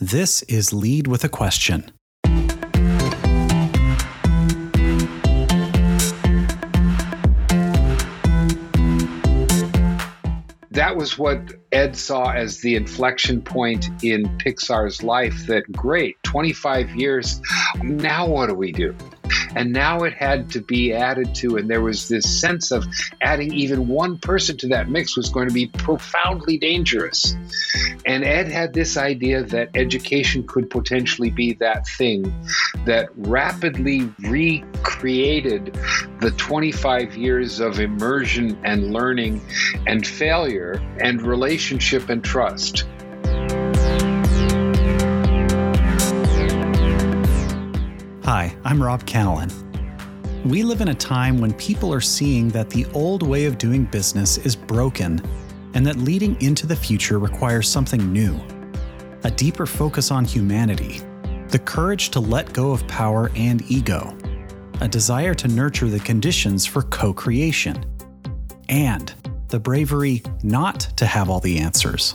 This is Lead with a Question. that was what Ed saw as the inflection point in Pixar's life that great, 25 years, now what do we do? And now it had to be added to, and there was this sense of adding even one person to that mix was going to be profoundly dangerous. And Ed had this idea that education could potentially be that thing that rapidly recreated the 25 years of immersion and learning and failure and relationship and trust. Hi, I'm Rob Callan. We live in a time when people are seeing that the old way of doing business is broken and that leading into the future requires something new a deeper focus on humanity, the courage to let go of power and ego, a desire to nurture the conditions for co creation, and the bravery not to have all the answers.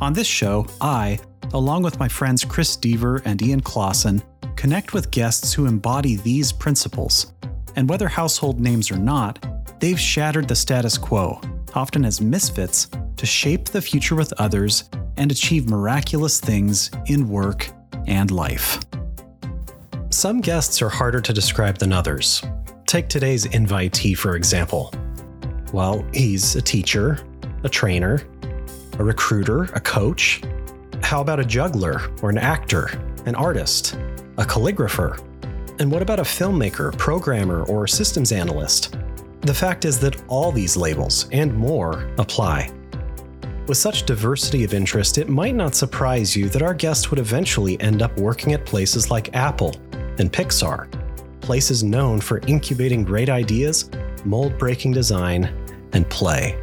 On this show, I, along with my friends Chris Deaver and Ian Clausen, connect with guests who embody these principles. And whether household names or not, they've shattered the status quo, often as misfits, to shape the future with others and achieve miraculous things in work and life. Some guests are harder to describe than others. Take today's invitee, for example. Well, he's a teacher, a trainer, a recruiter, a coach. How about a juggler or an actor, an artist, a calligrapher? And what about a filmmaker, programmer, or systems analyst? The fact is that all these labels and more apply. With such diversity of interest, it might not surprise you that our guest would eventually end up working at places like Apple and Pixar, places known for incubating great ideas, mold breaking design, and play.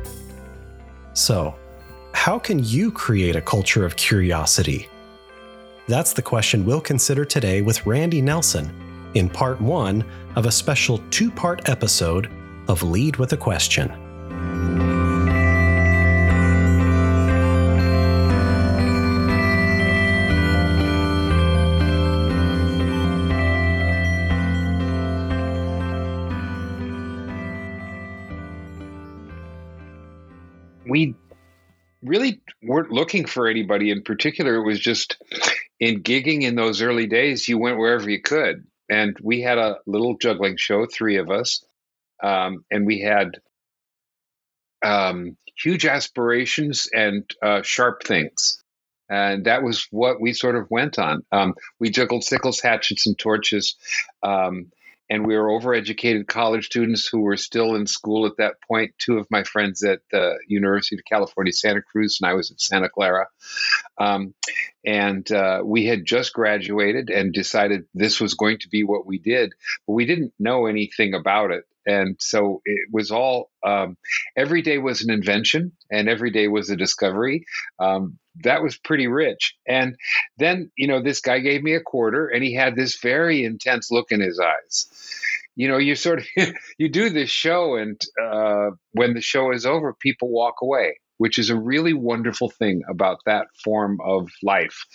So, how can you create a culture of curiosity that's the question we'll consider today with Randy Nelson in part one of a special two part episode of Lead with a Question. We really weren't looking for anybody in particular. It was just in gigging in those early days, you went wherever you could. And we had a little juggling show, three of us, um, and we had um, huge aspirations and uh, sharp things. And that was what we sort of went on. Um, we juggled sickles, hatchets, and torches. And we were overeducated college students who were still in school at that point. Two of my friends at the University of California, Santa Cruz, and I was at Santa Clara. Um, and uh, we had just graduated and decided this was going to be what we did, but we didn't know anything about it. And so it was all, um, every day was an invention and every day was a discovery. Um, that was pretty rich. And then, you know, this guy gave me a quarter and he had this very intense look in his eyes. You know, you sort of you do this show, and uh, when the show is over, people walk away which is a really wonderful thing about that form of life.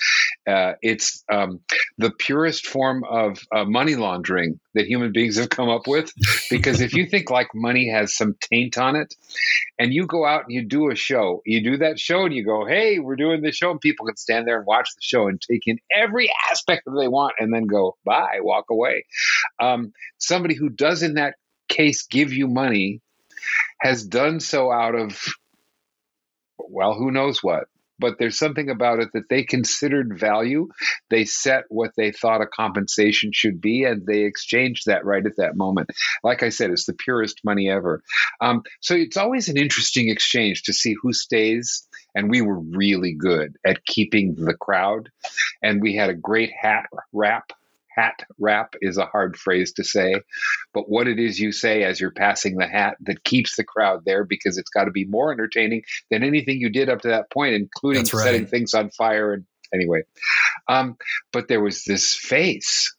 Uh, it's um, the purest form of uh, money laundering that human beings have come up with. Because if you think like money has some taint on it, and you go out and you do a show, you do that show and you go, hey, we're doing the show, and people can stand there and watch the show and take in every aspect that they want and then go, bye, walk away. Um, somebody who does in that case give you money has done so out of well, who knows what. But there's something about it that they considered value. They set what they thought a compensation should be, and they exchanged that right at that moment. Like I said, it's the purest money ever. Um, so it's always an interesting exchange to see who stays. And we were really good at keeping the crowd. And we had a great hat rap hat wrap is a hard phrase to say, but what it is you say as you're passing the hat that keeps the crowd there because it's got to be more entertaining than anything you did up to that point, including right. setting things on fire. And anyway, um, but there was this face.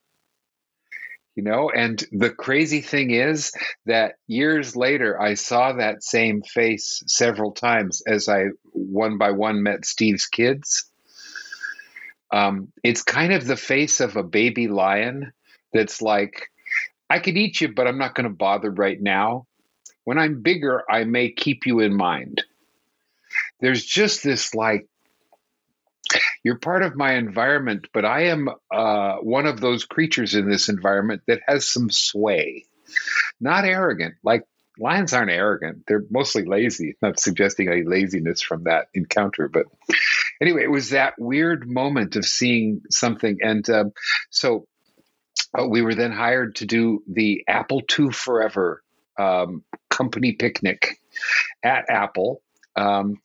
You know, and the crazy thing is that years later, I saw that same face several times as I one by one met Steve's kids Um, it's kind of the face of a baby lion that's like, I could eat you, but I'm not going to bother right now. When I'm bigger, I may keep you in mind. There's just this like, you're part of my environment, but I am uh, one of those creatures in this environment that has some sway. Not arrogant, like lions aren't arrogant. They're mostly lazy. Not suggesting any laziness from that encounter, but anyway, it was that weird moment of seeing something. And uh, so uh, we were then hired to do the Apple II Forever um, company picnic at Apple. Um,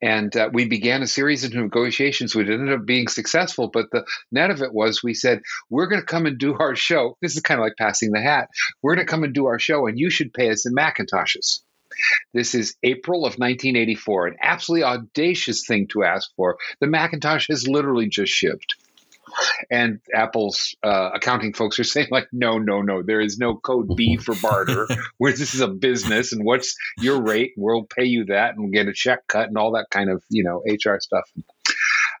and uh, we began a series of negotiations which ended up being successful. But the net of it was we said, we're going to come and do our show. This is kind of like passing the hat. We're going to come and do our show, and you should pay us in Macintoshes. This is April of 1984, an absolutely audacious thing to ask for. The Macintosh has literally just shipped and Apple's uh, accounting folks are saying like, no, no, no, there is no code B for barter. where this is a business, and what's your rate? We'll pay you that, and we'll get a check cut, and all that kind of you know HR stuff.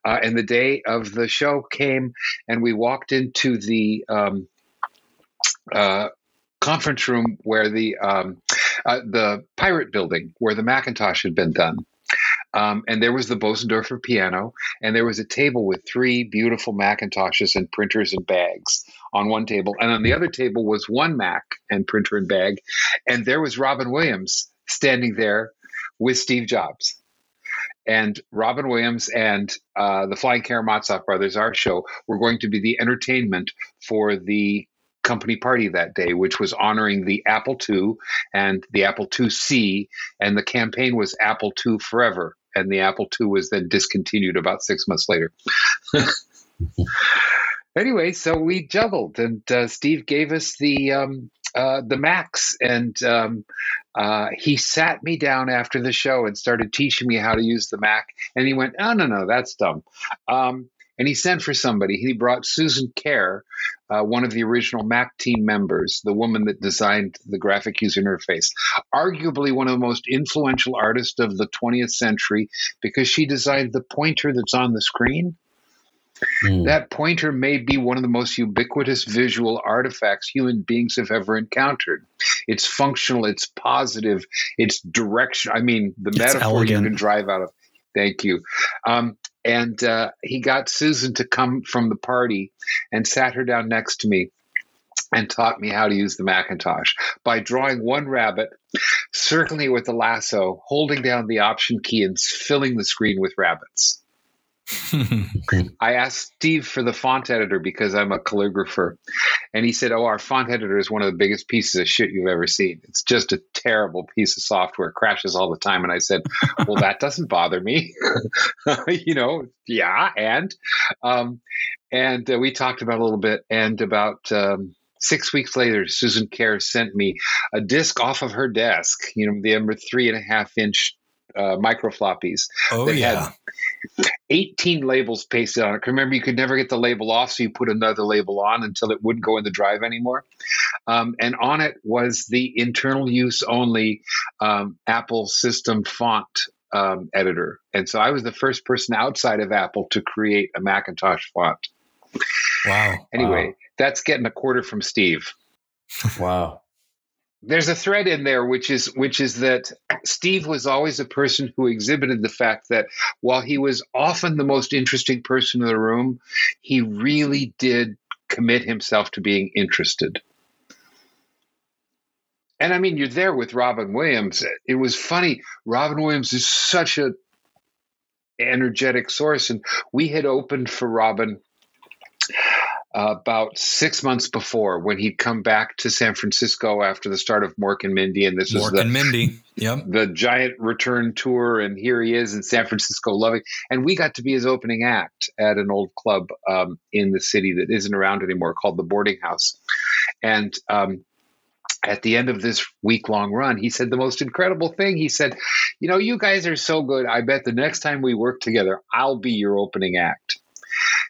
Uh, and the day of the show came, and we walked into the um, uh, conference room where the um, uh, the pirate building where the Macintosh had been done. Um, and there was the Bosendorfer piano, and there was a table with three beautiful Macintoshes and printers and bags on one table. And on the other table was one Mac and printer and bag. And there was Robin Williams standing there with Steve Jobs. And Robin Williams and uh, the Flying Karamazov brothers, our show, were going to be the entertainment for the company party that day, which was honoring the Apple II and the Apple IIc, and the campaign was Apple II Forever and the Apple II was then discontinued about six months later. anyway, so we juggled, and uh, Steve gave us the um, uh, the Macs, and um, uh, he sat me down after the show and started teaching me how to use the Mac. And he went, "Oh no, no, that's dumb." Um, and he sent for somebody. He brought Susan Kare, uh, one of the original Mac team members, the woman that designed the graphic user interface, arguably one of the most influential artists of the 20th century because she designed the pointer that's on the screen. Mm. That pointer may be one of the most ubiquitous visual artifacts human beings have ever encountered. It's functional, it's positive, it's direction. I mean, the it's metaphor elegant. you can drive out of. Thank you. Um, and uh, he got Susan to come from the party and sat her down next to me and taught me how to use the Macintosh by drawing one rabbit, circling it with the lasso, holding down the option key, and filling the screen with rabbits. I asked Steve for the font editor because I'm a calligrapher. And he said, Oh, our font editor is one of the biggest pieces of shit you've ever seen. It's just a terrible piece of software, crashes all the time. And I said, Well, that doesn't bother me. you know, yeah. And, um, and uh, we talked about a little bit and about, um, Six weeks later, Susan Kare sent me a disc off of her desk, you know, the number three and a half inch uh, micro floppies oh, that yeah. had 18 labels pasted on it. Remember, you could never get the label off, so you put another label on until it wouldn't go in the drive anymore. Um, and on it was the internal use only um, Apple system font um, editor. And so I was the first person outside of Apple to create a Macintosh font. Wow. Anyway, wow. that's getting a quarter from Steve. Wow there's a thread in there which is which is that Steve was always a person who exhibited the fact that while he was often the most interesting person in the room, he really did commit himself to being interested. And I mean, you're there with Robin Williams. It was funny. Robin Williams is such a energetic source, and we had opened for Robin uh, about six months before when he'd come back to San Francisco after the start of Mork and Mindy, and this Mork was the, and Mindy, yep. the giant return tour, and here he is in San Francisco, loving. And we got to be his opening act at an old club um, in the city that isn't around anymore called the Boarding House, and. Um, at the end of this week long run, he said the most incredible thing. He said, You know, you guys are so good. I bet the next time we work together, I'll be your opening act.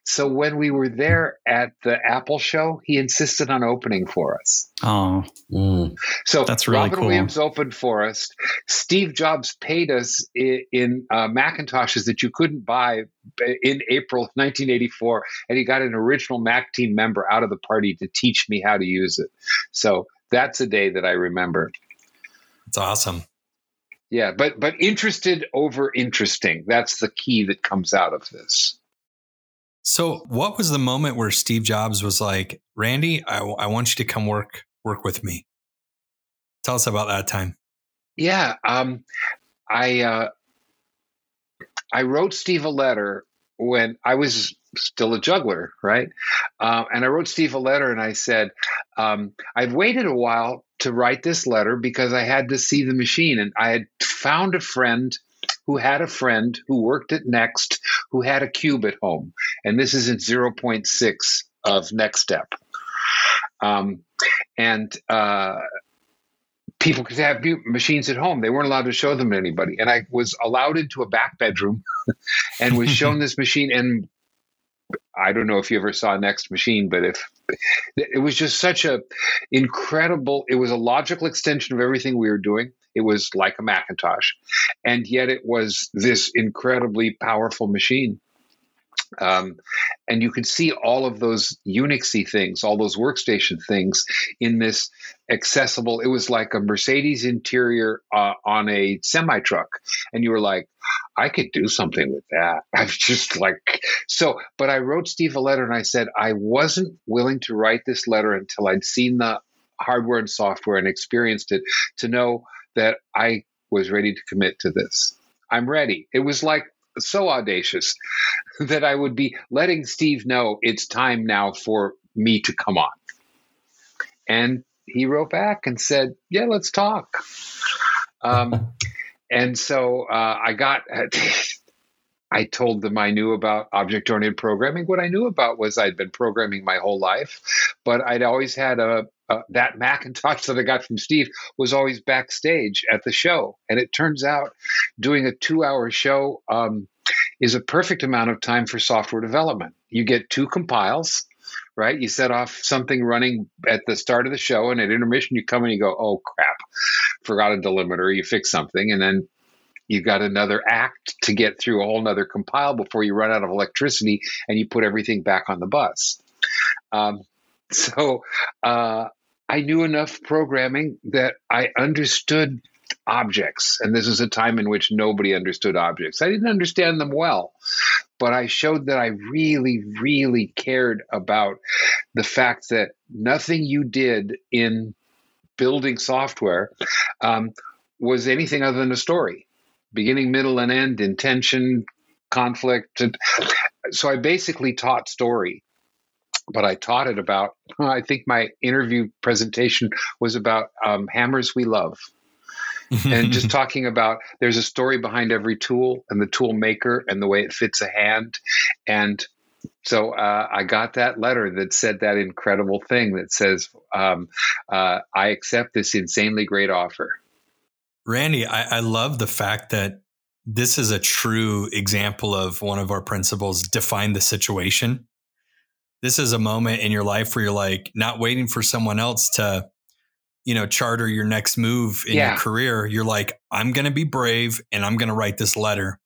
So when we were there at the Apple show, he insisted on opening for us. Oh, mm. so that's really Robin cool. Williams opened for us. Steve Jobs paid us in, in uh, Macintoshes that you couldn't buy in April 1984, and he got an original Mac team member out of the party to teach me how to use it. So that's a day that I remember. It's awesome. Yeah, but but interested over interesting. That's the key that comes out of this. So, what was the moment where Steve Jobs was like, "Randy, I, I want you to come work work with me"? Tell us about that time. Yeah, um, I uh, I wrote Steve a letter when I was still a juggler, right? Um, and I wrote Steve a letter and I said, um, I've waited a while to write this letter because I had to see the machine. And I had found a friend who had a friend who worked at Next who had a cube at home. And this is in 0.6 of NeXTSTEP. Um, and uh, people could have machines at home. They weren't allowed to show them to anybody. And I was allowed into a back bedroom and was shown this machine. And I don't know if you ever saw Next Machine, but if it was just such a incredible, it was a logical extension of everything we were doing. It was like a Macintosh, and yet it was this incredibly powerful machine. Um, and you can see all of those Unixy things, all those workstation things in this accessible. It was like a Mercedes interior uh, on a semi truck, and you were like, I could do something with that. I was just like, so. But I wrote Steve a letter, and I said I wasn't willing to write this letter until I'd seen the hardware and software and experienced it to know that I was ready to commit to this. I'm ready. It was like so audacious that I would be letting Steve know it's time now for me to come on. And he wrote back and said, Yeah, let's talk. Um, and so uh, I got, I told them I knew about object oriented programming. What I knew about was I'd been programming my whole life, but I'd always had a, uh, that Macintosh that I got from Steve was always backstage at the show. And it turns out doing a two hour show um, is a perfect amount of time for software development. You get two compiles, right? You set off something running at the start of the show, and at intermission, you come and you go, oh crap, forgot a delimiter. You fix something, and then you've got another act to get through a whole nother compile before you run out of electricity and you put everything back on the bus. Um, so uh, I knew enough programming that I understood objects. And this is a time in which nobody understood objects. I didn't understand them well, but I showed that I really, really cared about the fact that nothing you did in building software um, was anything other than a story beginning, middle, and end, intention, conflict. So I basically taught story but I taught it about, I think my interview presentation was about um, hammers we love. and just talking about there's a story behind every tool and the tool maker and the way it fits a hand. And so uh, I got that letter that said that incredible thing that says, um, uh, I accept this insanely great offer. Randy, I, I love the fact that this is a true example of one of our principles define the situation this is a moment in your life where you're like not waiting for someone else to you know charter your next move in yeah. your career. You're like i'm going to be brave and i'm going to write this letter.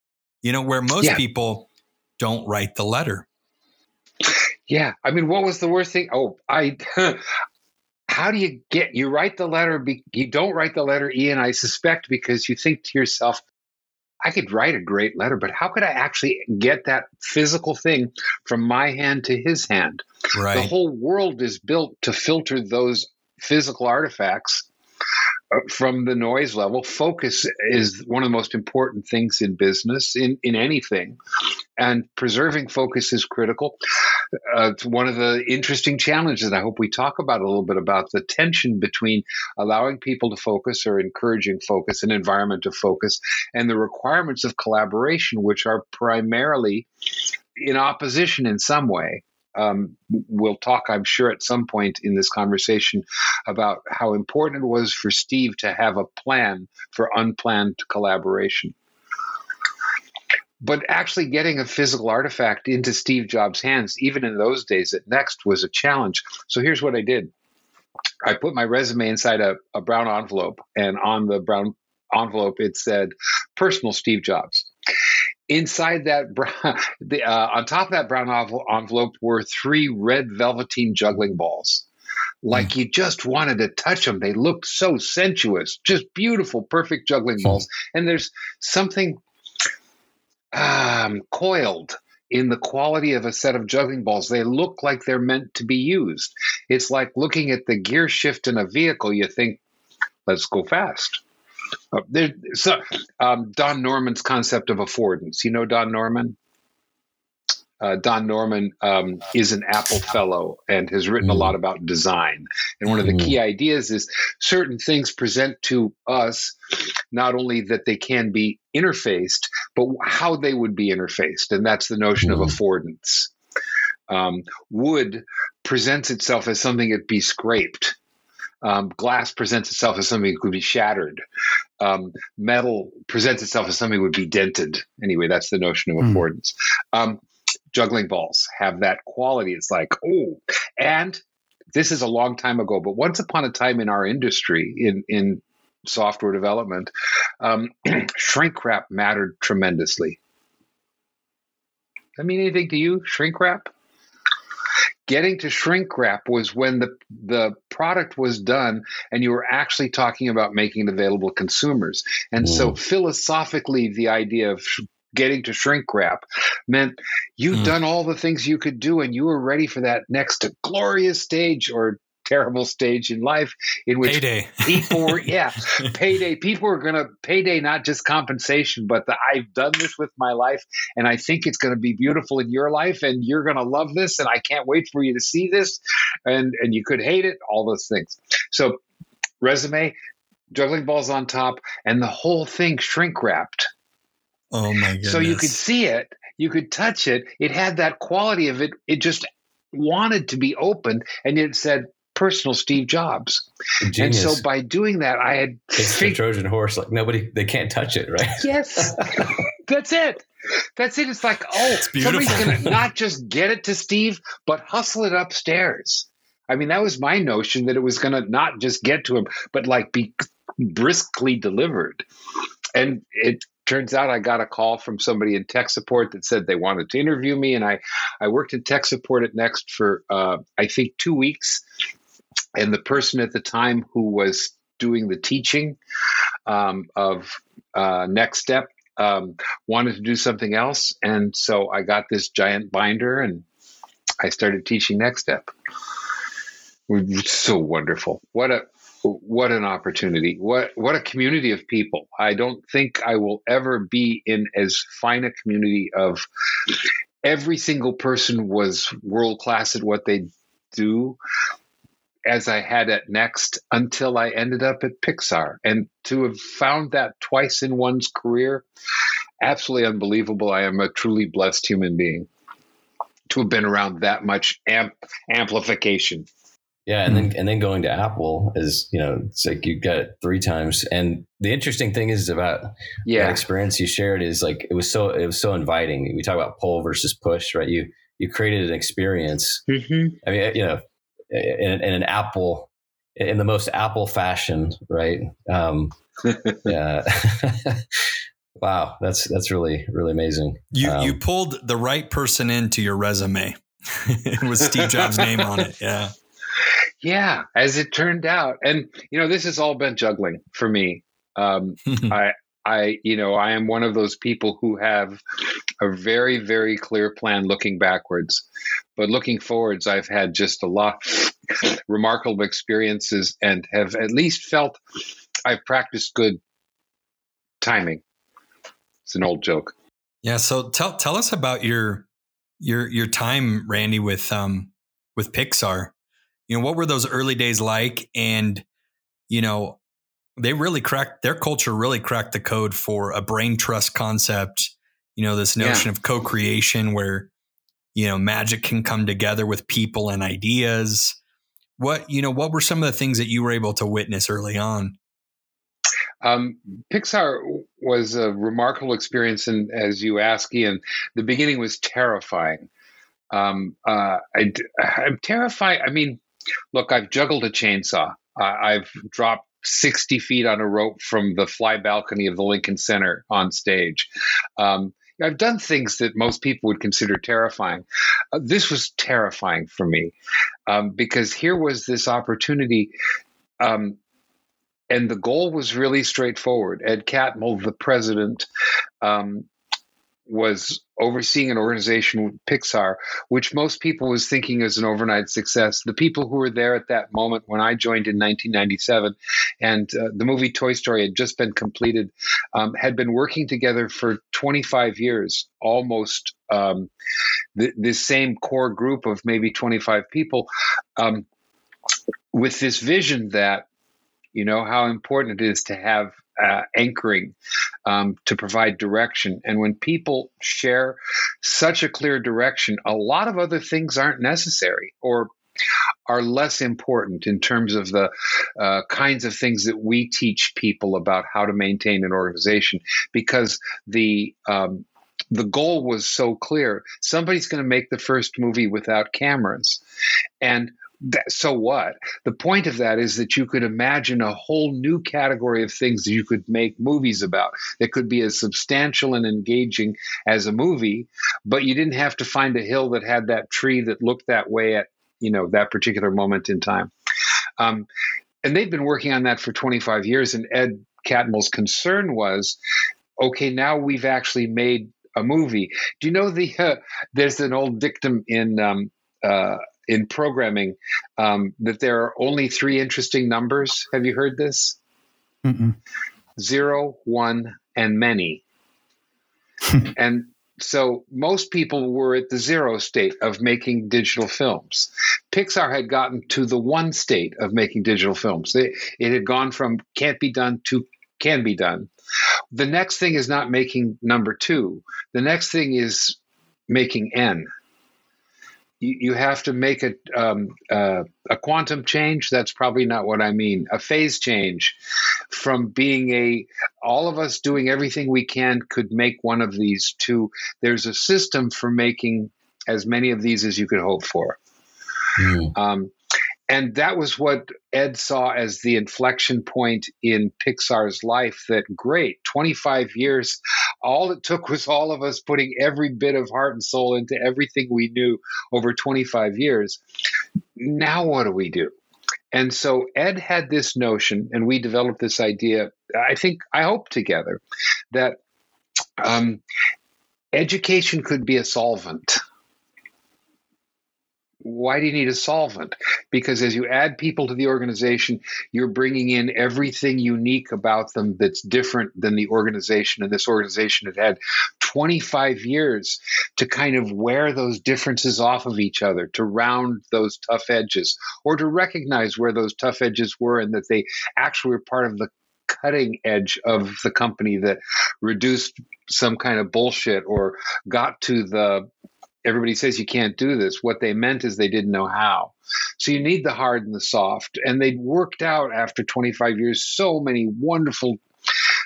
You know where most yeah. people don't write the letter. Yeah. I mean what was the worst thing? Oh i how do you get you write the letter you don't write the letter ian i suspect because you think to yourself I could write a great letter, but how could I actually get that physical thing from my hand to his hand? Right. The whole world is built to filter those physical artifacts from the noise level. Focus is one of the most important things in business, in, in anything. And preserving focus is critical. Uh, it's one of the interesting challenges. I hope we talk about a little bit about the tension between allowing people to focus or encouraging focus, an environment of focus, and the requirements of collaboration, which are primarily in opposition in some way um, we'll talk, I'm sure, at some point in this conversation about how important it was for Steve to have a plan for unplanned collaboration. but actually getting a physical artifact into Steve Jobs' hands, even in those days at Next, was a challenge. So here's what I did I put my resume inside a, a brown envelope, and on the brown envelope, it said personal Steve Jobs. Inside that, brown, the, uh, on top of that brown envelope were three red velveteen juggling balls. Like mm. you just wanted to touch them. They looked so sensuous, just beautiful, perfect juggling hmm. balls. And there's something um, coiled in the quality of a set of juggling balls. They look like they're meant to be used. It's like looking at the gear shift in a vehicle. You think, let's go fast. Uh, there, so, um, Don Norman's concept of affordance. You know Don Norman? Uh, Don Norman um, is an Apple fellow and has written mm. a lot about design. And one of the mm. key ideas is certain things present to us not only that they can be interfaced, but how they would be interfaced. And that's the notion mm. of affordance. Um, wood presents itself as something that be scraped. Um, glass presents itself as something that could be shattered. Um, metal presents itself as something that would be dented. Anyway, that's the notion of mm. affordance. Um, juggling balls have that quality. It's like, oh, and this is a long time ago, but once upon a time in our industry, in in software development, um, shrink wrap mattered tremendously. Does that mean anything to you? Shrink wrap? Getting to shrink wrap was when the the product was done and you were actually talking about making it available to consumers. And mm. so philosophically, the idea of getting to shrink wrap meant you'd mm. done all the things you could do and you were ready for that next glorious stage or terrible stage in life in which payday. people were yeah payday people are going to payday not just compensation but the i've done this with my life and i think it's going to be beautiful in your life and you're going to love this and i can't wait for you to see this and and you could hate it all those things so resume juggling balls on top and the whole thing shrink wrapped Oh my goodness. So you could see it, you could touch it. It had that quality of it. It just wanted to be opened, and it said personal Steve Jobs. Genius. And so by doing that, I had it's fig- the Trojan horse. Like nobody, they can't touch it, right? Yes, that's it. That's it. It's like, oh, it's somebody's going to not just get it to Steve, but hustle it upstairs. I mean, that was my notion that it was going to not just get to him, but like be briskly delivered. And it turns out I got a call from somebody in tech support that said they wanted to interview me, and I I worked in tech support at Next for uh, I think two weeks, and the person at the time who was doing the teaching um, of uh, NeXTSTEP um, wanted to do something else, and so I got this giant binder and I started teaching NeXTSTEP. it's So wonderful! What a what an opportunity what what a community of people i don't think i will ever be in as fine a community of every single person was world class at what they do as i had at next until i ended up at pixar and to have found that twice in one's career absolutely unbelievable i am a truly blessed human being to have been around that much amp- amplification yeah, and then hmm. and then going to Apple is you know it's like you got it three times. And the interesting thing is about yeah that experience you shared is like it was so it was so inviting. We talk about pull versus push, right? You you created an experience. Mm-hmm. I mean, you know, in, in, an Apple in the most Apple fashion, right? Um, yeah. wow, that's that's really really amazing. You um, you pulled the right person into your resume with Steve Jobs' name on it. Yeah. Yeah, as it turned out, and you know, this has all been juggling for me. Um, I, I, you know, I am one of those people who have a very, very clear plan looking backwards, but looking forwards, I've had just a lot remarkable experiences and have at least felt I've practiced good timing. It's an old joke. Yeah. So tell tell us about your your your time, Randy, with um with Pixar you know what were those early days like and you know they really cracked their culture really cracked the code for a brain trust concept you know this notion yeah. of co-creation where you know magic can come together with people and ideas what you know what were some of the things that you were able to witness early on um, pixar was a remarkable experience, and as you ask, Ian, the beginning was terrifying. Um, uh, I, am terrified. I mean, look, I've juggled a chainsaw. I've dropped 60 feet on a rope from the fly balcony of the Lincoln Center on stage. Um, I've done things that most people would consider terrifying. Uh, this was terrifying for me um, because here was this opportunity. Um, and the goal was really straightforward. Ed Catmull, the president, um, was overseeing an organization Pixar, which most people was thinking as an overnight success. The people who were there at that moment when I joined in 1997, and uh, the movie Toy Story had just been completed, um, had been working together for 25 years, almost. Um, th- this same core group of maybe 25 people, um, with this vision that you know how important it is to have uh, anchoring um, to provide direction. And when people share such a clear direction, a lot of other things aren't necessary or are less important in terms of the uh, kinds of things that we teach people about how to maintain an organization because the um, the goal was so clear. Somebody's going to make the first movie without cameras. And that, so what? The point of that is that you could imagine a whole new category of things that you could make movies about that could be as substantial and engaging as a movie, but you didn't have to find a hill that had that tree that looked that way at you know that particular moment in time. Um, and they've been working on that for 25 years. And Ed Catmull's concern was, okay, now we've actually made a movie. Do you know the uh, there's an old dictum in um, uh, in programming um, that there are only three interesting numbers. Have you heard this? Mm-mm. Zero, one, and many. and so most people were at the zero state of making digital films. Pixar had gotten to the one state of making digital films. They, it had gone from can't be done to can be done. The next thing is not making number two. The next thing is making n you, you have to make a um, uh, a quantum change. That's probably not what I mean. A phase change from being a all of us doing everything we can could make one of these to there's a system for making as many of these as you could hope for. Mm. Um, and that was what Ed saw as the inflection point in Pixar's life that great 25 years all it took was all of us putting every bit of heart and soul into everything we knew over 25 years. Now what do we do? And so Ed had this notion and we developed this idea I think I hope together that um, education could be a solvent why do you need a solvent? Because as you add people to the organization, you're bringing in everything unique about them that's different than the organization. And this organization had had 25 years to kind of wear those differences off of each other, to round those tough edges, or to recognize where those tough edges were and that they actually were part of the cutting edge of the company that reduced some kind of bullshit or got to the everybody says you can't do this. What they meant is they didn't know how. So you need the hard and the soft. And they'd worked out after 25 years so many wonderful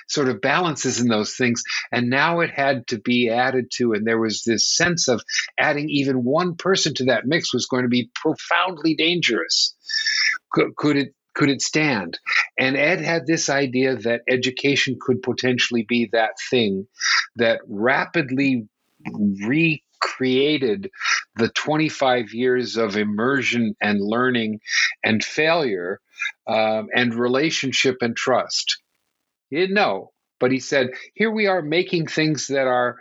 sort of balances in those things. And now it had to be added to. And there was this sense of adding even one person to that mix was going to be profoundly dangerous. Could, could it could it stand? And Ed had this idea that education could potentially be that thing that rapidly re created the 25 years of immersion and learning and failure um, and relationship and trust. He didn't know, but he said, here we are making things that are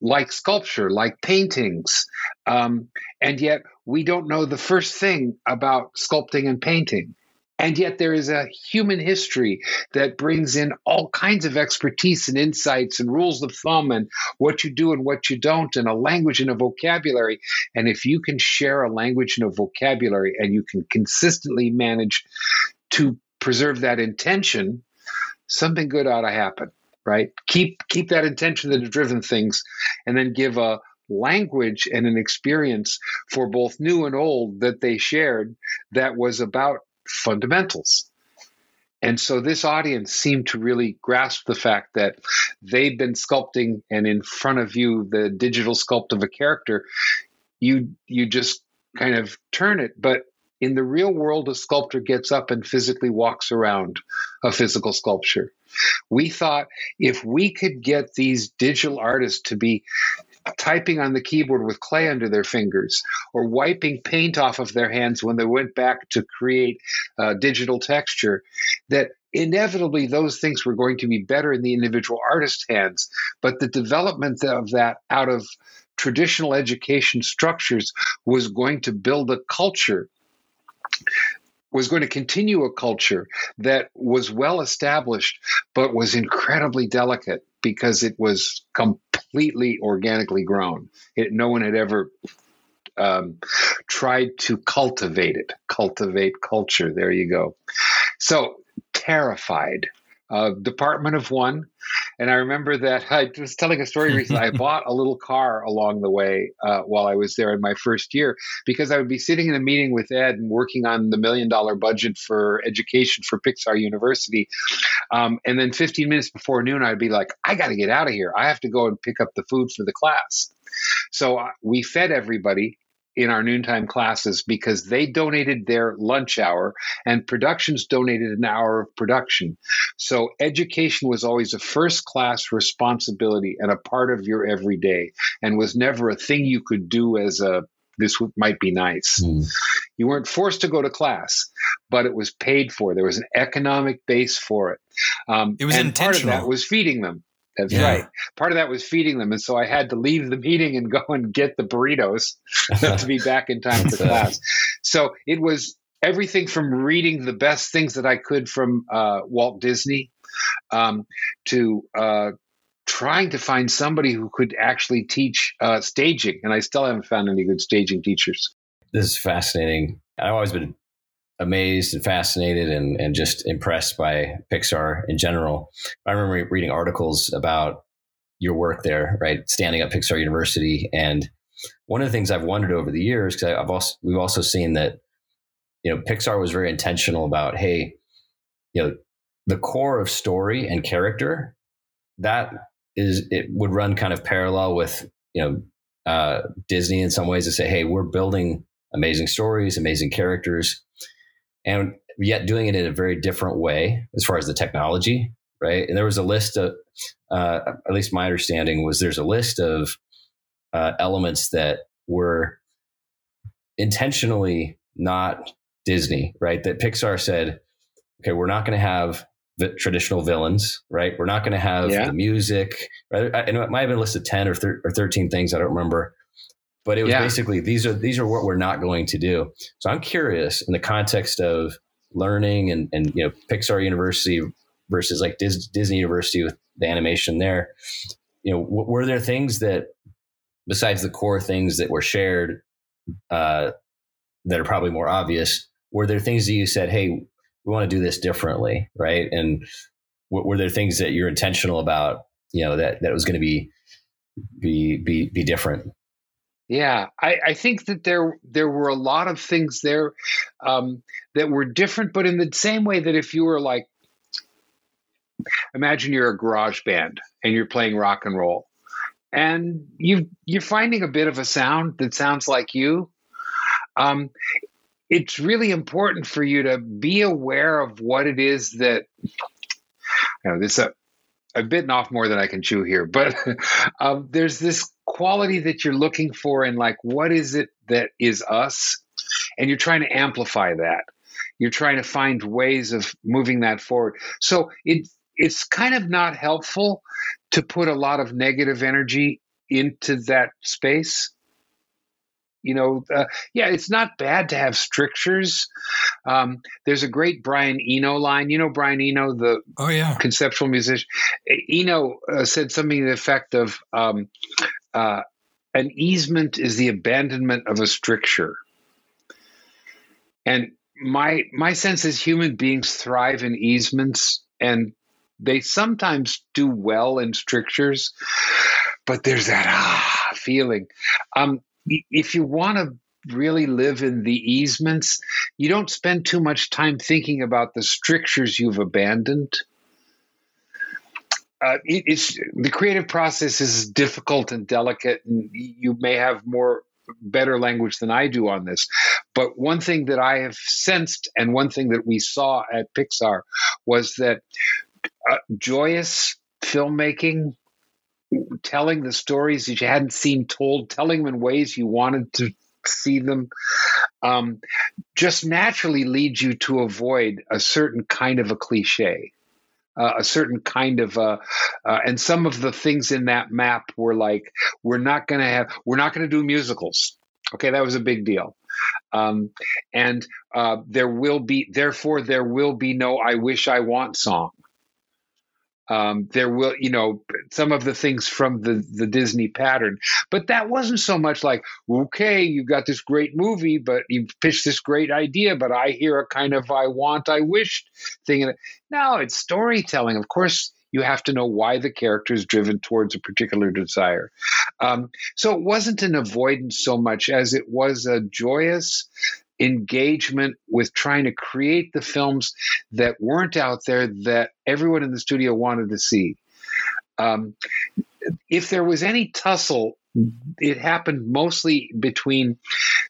like sculpture, like paintings, um, and yet we don't know the first thing about sculpting and painting. And yet, there is a human history that brings in all kinds of expertise and insights and rules of thumb and what you do and what you don't, and a language and a vocabulary. And if you can share a language and a vocabulary and you can consistently manage to preserve that intention, something good ought to happen, right? Keep keep that intention that has driven things, and then give a language and an experience for both new and old that they shared that was about fundamentals. and so this audience seemed to really grasp the fact that they've been sculpting, and in front of you, the digital sculpt of a character, you you just kind of turn it. But in the real world, a sculptor gets up and physically walks around a physical sculpture. We thought if we could get these digital artists to be typing on the keyboard with clay under their fingers or wiping paint off of their hands when they went back to create uh, digital texture, that inevitably those things were going to be better in the individual artist's hands. But the development of that out of traditional education structures was going to build a culture was going to continue a culture that was well established but was incredibly delicate because it was completely organically grown. It, no one had ever um, tried to cultivate it, cultivate culture. There you go. So terrified uh, Department of One. And I remember that I was telling a story recently. I bought a little car along the way uh, while I was there in my first year because I would be sitting in a meeting with Ed and working on the million dollar budget for education for Pixar University. Um, and then 15 minutes before noon, I'd be like, I got to get out of here. I have to go and pick up the food for the class. So uh, we fed everybody in our noontime classes because they donated their lunch hour and productions donated an hour of production. So education was always a first class responsibility and a part of your everyday and was never a thing you could do as a this might be nice. Mm. You weren't forced to go to class, but it was paid for. There was an economic base for it. Um, it was and intentional. Part of that was feeding them. That's yeah. right. Part of that was feeding them. And so I had to leave the meeting and go and get the burritos to be back in time for class. So it was everything from reading the best things that I could from uh, Walt Disney um, to uh, trying to find somebody who could actually teach uh, staging. And I still haven't found any good staging teachers. This is fascinating. I've always been amazed and fascinated and, and just impressed by Pixar in general. I remember reading articles about your work there, right? Standing up Pixar University. And one of the things I've wondered over the years, because I've also, we've also seen that, you know, Pixar was very intentional about, hey, you know, the core of story and character that is, it would run kind of parallel with, you know, uh, Disney in some ways to say, hey, we're building amazing stories, amazing characters and yet doing it in a very different way as far as the technology, right? And there was a list of, uh, at least my understanding was there's a list of uh, elements that were intentionally not Disney, right? That Pixar said, okay, we're not going to have the traditional villains, right? We're not going to have yeah. the music, right? And it might have been listed 10 or, thir- or 13 things. I don't remember but it was yeah. basically these are these are what we're not going to do. So I'm curious in the context of learning and and you know Pixar University versus like Dis- Disney University with the animation there. You know, w- were there things that besides the core things that were shared uh, that are probably more obvious? Were there things that you said, "Hey, we want to do this differently," right? And w- were there things that you're intentional about? You know that that was going to be be be be different yeah, I, I, think that there there were a lot of things there um, that were different, but in the same way that if you were like, imagine you're a garage band and you're playing rock and roll, and you you're finding a bit of a sound that sounds like you. Um, it's really important for you to be aware of what it is that you know this uh, I've bitten off more than I can chew here, but um, there's this quality that you're looking for and like what is it that is us, and you're trying to amplify that. You're trying to find ways of moving that forward. So it it's kind of not helpful to put a lot of negative energy into that space you know, uh, yeah, it's not bad to have strictures. Um, there's a great Brian Eno line. You know Brian Eno, the oh yeah conceptual musician. Eno uh, said something to the effect of, um, uh, "An easement is the abandonment of a stricture." And my my sense is human beings thrive in easements, and they sometimes do well in strictures, but there's that ah feeling. Um, if you want to really live in the easements, you don't spend too much time thinking about the strictures you've abandoned. Uh, it, it's the creative process is difficult and delicate, and you may have more better language than I do on this. But one thing that I have sensed, and one thing that we saw at Pixar, was that uh, joyous filmmaking telling the stories that you hadn't seen told, telling them in ways you wanted to see them, um, just naturally leads you to avoid a certain kind of a cliche. Uh, a certain kind of uh, uh, and some of the things in that map were like we're not going to have we're not going to do musicals okay that was a big deal um, and uh, there will be therefore there will be no i wish i want song um, there will, you know, some of the things from the the Disney pattern, but that wasn't so much like, okay, you've got this great movie, but you've pitched this great idea, but I hear a kind of I want, I wish thing. No, it's storytelling. Of course, you have to know why the character is driven towards a particular desire. Um, so it wasn't an avoidance so much as it was a joyous engagement with trying to create the films that weren't out there that everyone in the studio wanted to see. Um, if there was any tussle, it happened mostly between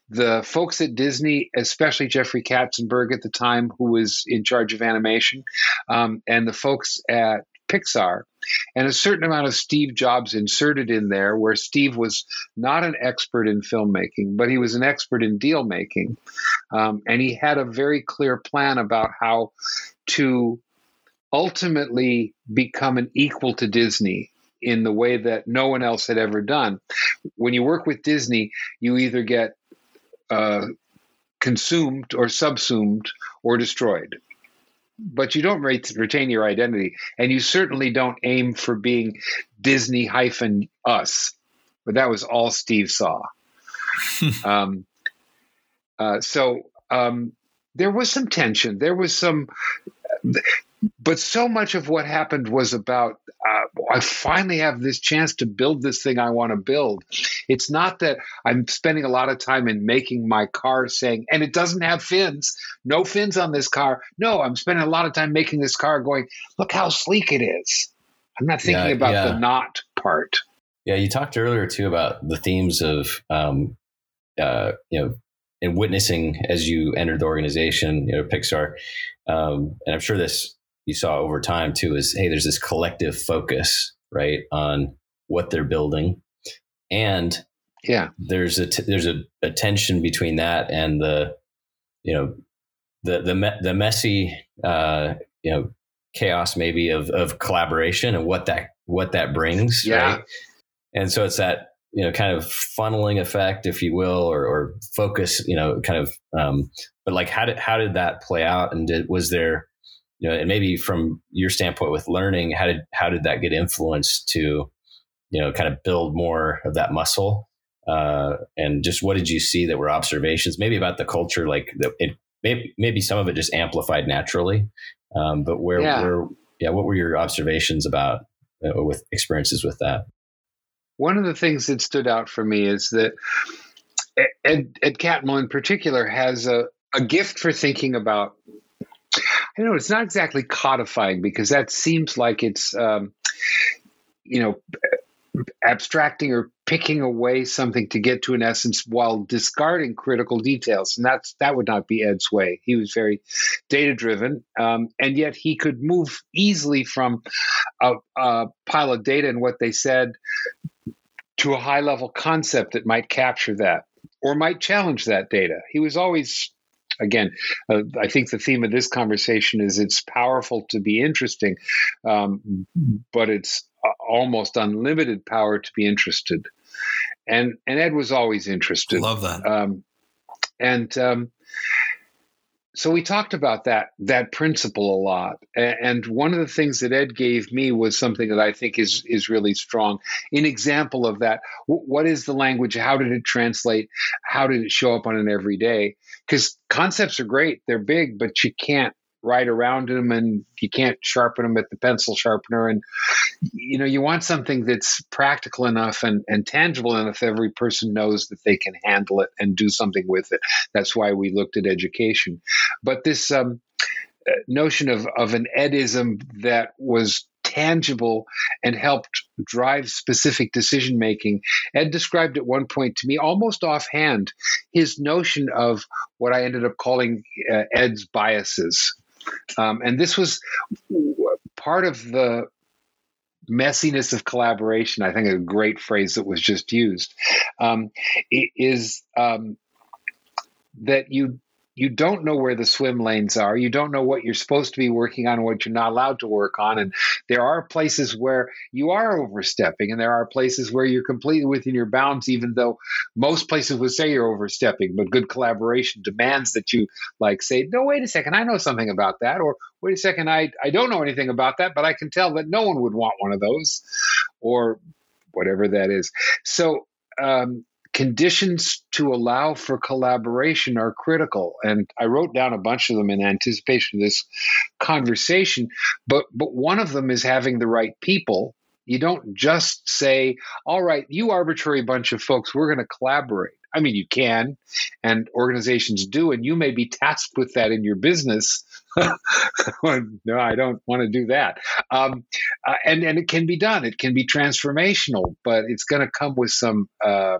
the folks at Disney, especially Jeffrey Katzenberg at the time, who was in charge of animation, um, and the folks at Pixar, and a certain amount of Steve Jobs inserted in there, where Steve was not an expert in filmmaking, but he was an expert in deal making. Um, and he had a very clear plan about how to ultimately become an equal to Disney in the way that no one else had ever done. When you work with Disney, you either get uh, consumed or subsumed or destroyed but you don't retain your identity, and you certainly don't aim for being Disney hyphen us. But that was all Steve saw. um, uh, so um, there was some tension. There was some but so much of what happened was about uh, I finally have this chance to build this thing I want to build. It's not that I'm spending a lot of time in making my car saying, and it doesn't have fins, no fins on this car. No, I'm spending a lot of time making this car going, look how sleek it is. I'm not thinking yeah, about yeah. the not part. Yeah, you talked earlier too about the themes of, um, uh, you know, and witnessing as you entered the organization, you know, Pixar. Um, and I'm sure this you saw over time too is hey, there's this collective focus right on what they're building, and yeah, there's a t- there's a, a tension between that and the you know the the me- the messy uh, you know chaos maybe of of collaboration and what that what that brings yeah. right? And so it's that you know kind of funneling effect if you will or, or focus you know kind of um, but like how did how did that play out? And did was there you know, and maybe from your standpoint with learning, how did how did that get influenced to, you know, kind of build more of that muscle? Uh, and just what did you see that were observations, maybe about the culture, like the, it, maybe maybe some of it just amplified naturally, um, but where yeah. where yeah, what were your observations about uh, with experiences with that? One of the things that stood out for me is that Ed, Ed Catmull in particular has a, a gift for thinking about I know. It's not exactly codifying because that seems like it's, um, you know, abstracting or picking away something to get to an essence while discarding critical details and that's that would not be ed's way he was very data driven um, and yet he could move easily from a, a pile of data and what they said to a high level concept that might capture that or might challenge that data he was always again, uh, I think the theme of this conversation is it's powerful to be interesting, um, but it's uh, almost unlimited power to be interested. And and Ed was always interested. Love that. Um, and um, so we talked about that that principle a lot and one of the things that ed gave me was something that i think is is really strong. An example of that what is the language? How did it translate? How did it show up on an everyday? Because concepts are great they're big but you can't write around them and you can't sharpen them at the pencil sharpener and you know you want something that's practical enough and, and tangible enough every person knows that they can handle it and do something with it that's why we looked at education but this um, notion of, of an edism that was tangible and helped drive specific decision making. Ed described at one point to me, almost offhand, his notion of what I ended up calling uh, Ed's biases. Um, and this was part of the messiness of collaboration. I think a great phrase that was just used um, is um, that you you don't know where the swim lanes are. You don't know what you're supposed to be working on what you're not allowed to work on. And there are places where you are overstepping, and there are places where you're completely within your bounds, even though most places would say you're overstepping. But good collaboration demands that you like say, no, wait a second, I know something about that. Or wait a second, I, I don't know anything about that, but I can tell that no one would want one of those. Or whatever that is. So um, conditions to allow for collaboration are critical. And i wrote down a bunch of them in anticipation of this conversation but but one of them is having the right people. You don't just say all right you arbitrary bunch of folks we're going to collaborate. I mean you can and organizations do and you may be tasked with that in your business. No i don't want to do that. Um, uh, and and it can be done. It can be transformational but it's going to come with some uh,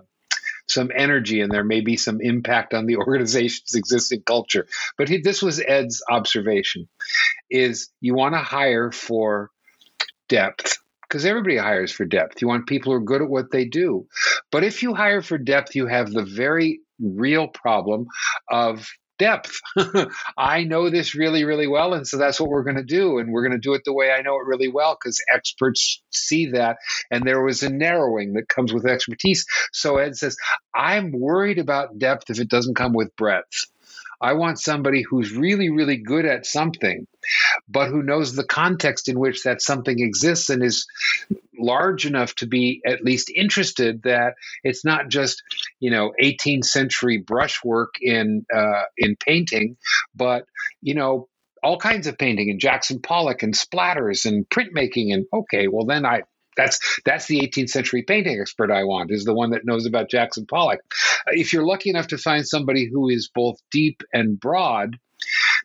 some energy and there may be some impact on the organization's existing culture. But he, this was Ed's observation: is you want to hire for depth because everybody hires for depth. You want people who are good at what they do. But if you hire for depth, you have the very real problem of depth. I know this really, really well. And so that's what we're going to do. And we're going to do it the way I know it really well because experts see that. And there was a narrowing that comes with expertise. So Ed says, I'm worried about depth if it doesn't come with breadth. I want somebody who's really, really good at something, but who knows the context in which that something exists and is large enough to be at least interested that it's not just, you know, 18th century brushwork in uh, in painting, but you know, all kinds of painting and Jackson Pollock and splatters and printmaking and okay, well then I that's that's the 18th century painting expert I want is the one that knows about Jackson Pollock. Uh, if you're lucky enough to find somebody who is both deep and broad,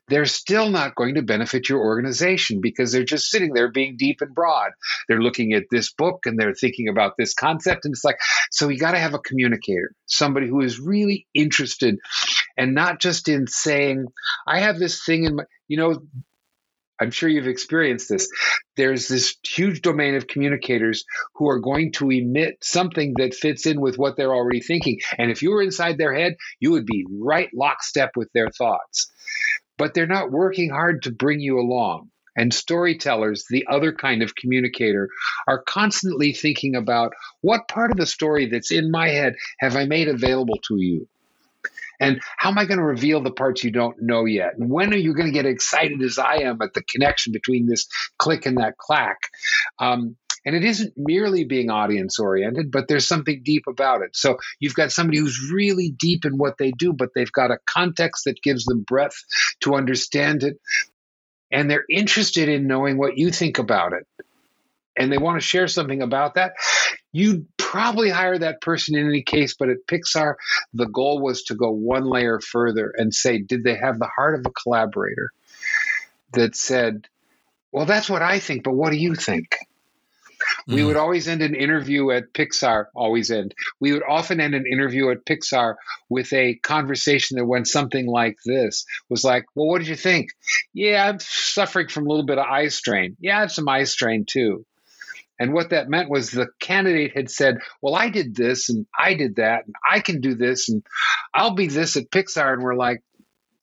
they're still not going to benefit your organization because they're just sitting there being deep and broad. They're looking at this book and they're thinking about this concept. And it's like, so you got to have a communicator, somebody who is really interested and not just in saying, I have this thing in my, you know, I'm sure you've experienced this. There's this huge domain of communicators who are going to emit something that fits in with what they're already thinking. And if you were inside their head, you would be right lockstep with their thoughts. But they're not working hard to bring you along. And storytellers, the other kind of communicator, are constantly thinking about what part of the story that's in my head have I made available to you? And how am I going to reveal the parts you don't know yet? And when are you going to get excited as I am at the connection between this click and that clack? Um, and it isn't merely being audience oriented, but there's something deep about it. So you've got somebody who's really deep in what they do, but they've got a context that gives them breadth to understand it. And they're interested in knowing what you think about it. And they want to share something about that. You'd probably hire that person in any case, but at Pixar, the goal was to go one layer further and say, did they have the heart of a collaborator that said, well, that's what I think, but what do you think? Mm. We would always end an interview at Pixar, always end. We would often end an interview at Pixar with a conversation that went something like this was like, Well, what did you think? Yeah, I'm suffering from a little bit of eye strain. Yeah, I have some eye strain too. And what that meant was the candidate had said, Well, I did this and I did that and I can do this and I'll be this at Pixar. And we're like,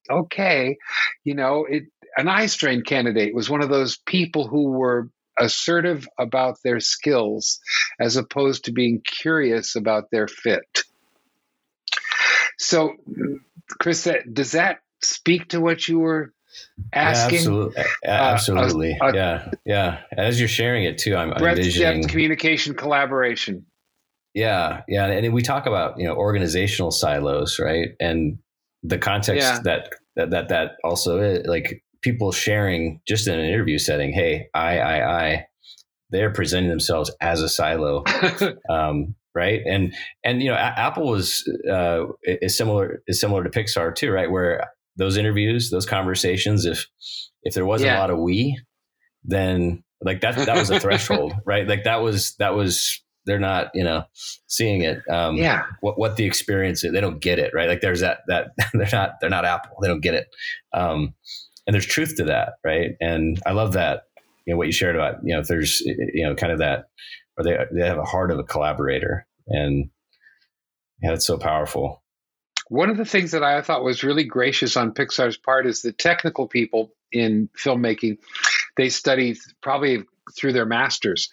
Okay, you know, it, an eye strain candidate was one of those people who were assertive about their skills as opposed to being curious about their fit. So, Chris, does that speak to what you were asking. Yeah, absolutely. absolutely. Uh, uh, yeah. Yeah. As you're sharing it too, I'm breadth, envisioning depth, communication, collaboration. Yeah. Yeah. And we talk about, you know, organizational silos, right? And the context yeah. that, that, that, that also is like people sharing just in an interview setting, hey, I, I, I, they're presenting themselves as a silo. um, right. And, and, you know, a- Apple was, uh, is similar, is similar to Pixar too, right? Where those interviews, those conversations, if, if there wasn't yeah. a lot of we, then like that, that was a threshold, right? Like that was, that was, they're not, you know, seeing it. Um, yeah. What, what the experience is, they don't get it, right? Like there's that, that they're not, they're not Apple. They don't get it. Um, and there's truth to that, right? And I love that, you know, what you shared about, you know, if there's, you know, kind of that, or they they have a heart of a collaborator, and yeah, it's so powerful. One of the things that I thought was really gracious on Pixar's part is the technical people in filmmaking. They study probably through their masters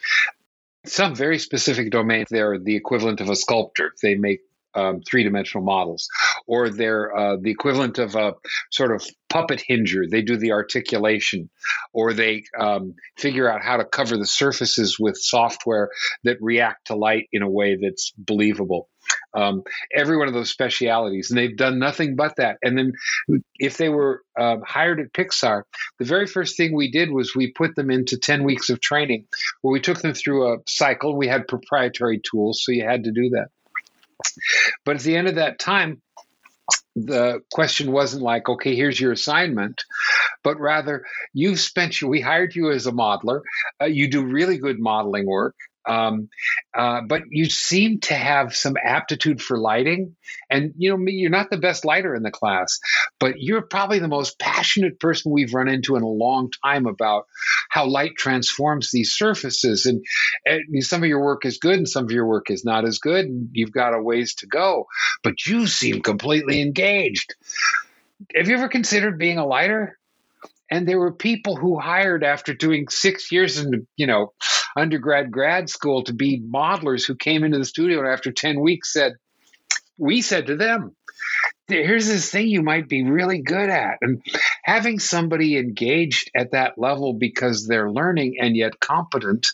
some very specific domains. They're the equivalent of a sculptor. They make um, three-dimensional models, or they're uh, the equivalent of a sort of puppet hinger. They do the articulation, or they um, figure out how to cover the surfaces with software that react to light in a way that's believable. Um, every one of those specialities, and they've done nothing but that. And then, if they were uh, hired at Pixar, the very first thing we did was we put them into ten weeks of training, where we took them through a cycle. We had proprietary tools, so you had to do that. But at the end of that time, the question wasn't like, okay, here's your assignment, but rather you've spent, we hired you as a modeler. Uh, you do really good modeling work. Um, uh, but you seem to have some aptitude for lighting. And, you know, you're not the best lighter in the class, but you're probably the most passionate person we've run into in a long time about how light transforms these surfaces. And, and some of your work is good and some of your work is not as good. And you've got a ways to go, but you seem completely engaged. Have you ever considered being a lighter? and there were people who hired after doing six years and you know undergrad grad school to be modelers who came into the studio and after 10 weeks said we said to them here's this thing you might be really good at. And having somebody engaged at that level because they're learning and yet competent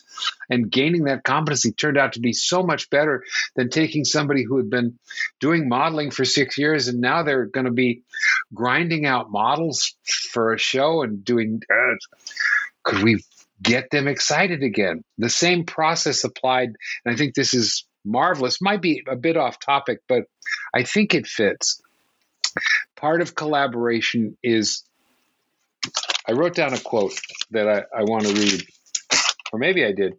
and gaining that competency turned out to be so much better than taking somebody who had been doing modeling for six years and now they're going to be grinding out models for a show and doing uh, could we get them excited again the same process applied and i think this is marvelous might be a bit off topic but i think it fits part of collaboration is I wrote down a quote that I, I want to read, or maybe I did.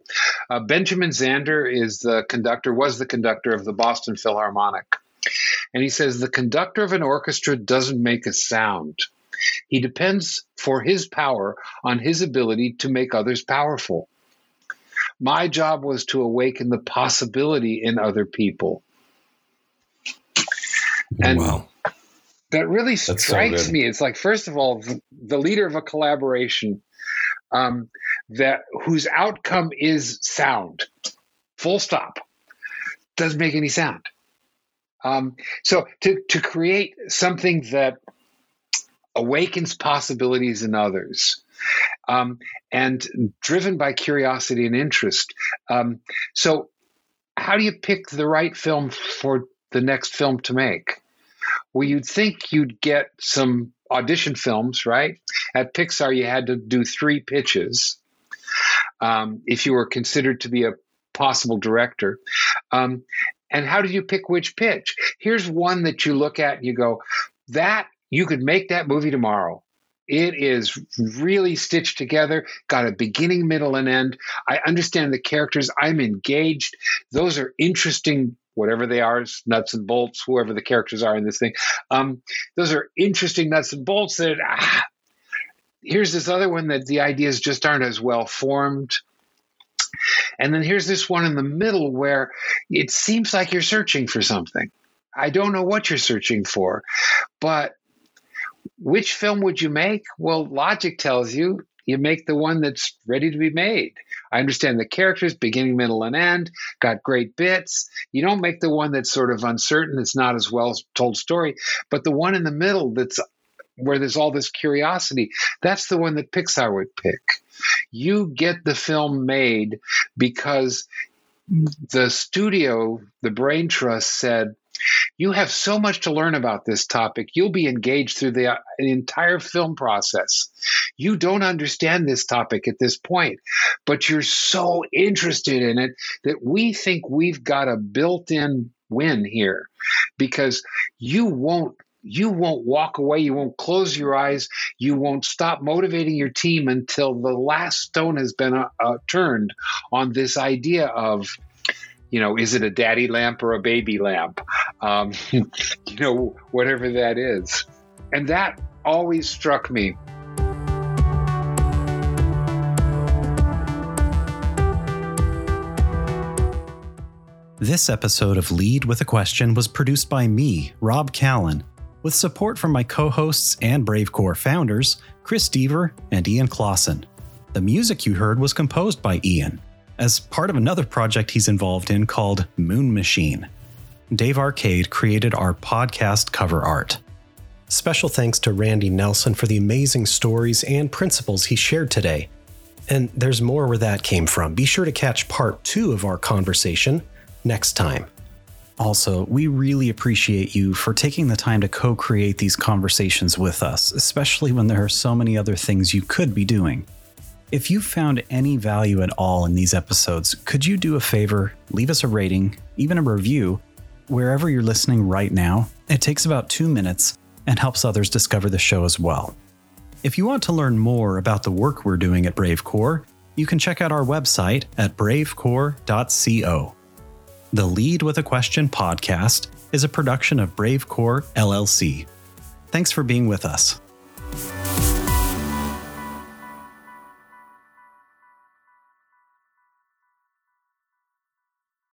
Uh, Benjamin Zander is the conductor, was the conductor of the Boston Philharmonic. And he says the conductor of an orchestra doesn't make a sound. He depends for his power on his ability to make others powerful. My job was to awaken the possibility in other people. And wow that really strikes so me. It's like, first of all, the leader of a collaboration um, that whose outcome is sound, full stop, doesn't make any sound. Um, so to to create something that awakens possibilities in others. Um, and driven by curiosity and interest. Um, so, how do you pick the right film for the next film to make? well, you'd think you'd get some audition films, right? At Pixar, you had to do three pitches um, if you were considered to be a possible director. Um, and how did you pick which pitch? Here's one that you look at and you go, that you could make that movie tomorrow. It is really stitched together, got a beginning, middle, and end. I understand the characters. I'm engaged. Those are interesting whatever they are, nuts and bolts, whoever the characters are in this thing. Um, those are interesting nuts and bolts that, ah, here's this other one that the ideas just aren't as well formed. And then here's this one in the middle where it seems like you're searching for something. I don't know what you're searching for, but which film would you make? Well, logic tells you you make the one that's ready to be made. I understand the characters, beginning, middle, and end, got great bits. You don't make the one that's sort of uncertain, it's not as well told story, but the one in the middle that's where there's all this curiosity, that's the one that Pixar would pick. You get the film made because the studio, the Brain Trust said, you have so much to learn about this topic. You'll be engaged through the, the entire film process. you don't understand this topic at this point, but you're so interested in it that we think we've got a built in win here because you won't you won't walk away you won't close your eyes you won't stop motivating your team until the last stone has been uh, uh, turned on this idea of you know is it a daddy lamp or a baby lamp? Um, you know whatever that is. And that always struck me. This episode of Lead with a Question was produced by me, Rob Callan, with support from my co hosts and Bravecore founders, Chris Deaver and Ian Clausen. The music you heard was composed by Ian as part of another project he's involved in called Moon Machine. Dave Arcade created our podcast cover art. Special thanks to Randy Nelson for the amazing stories and principles he shared today. And there's more where that came from. Be sure to catch part two of our conversation next time. Also, we really appreciate you for taking the time to co create these conversations with us, especially when there are so many other things you could be doing. If you found any value at all in these episodes, could you do a favor, leave us a rating, even a review, wherever you're listening right now? It takes about two minutes and helps others discover the show as well. If you want to learn more about the work we're doing at Bravecore, you can check out our website at bravecore.co. The Lead with a Question podcast is a production of Bravecore LLC. Thanks for being with us.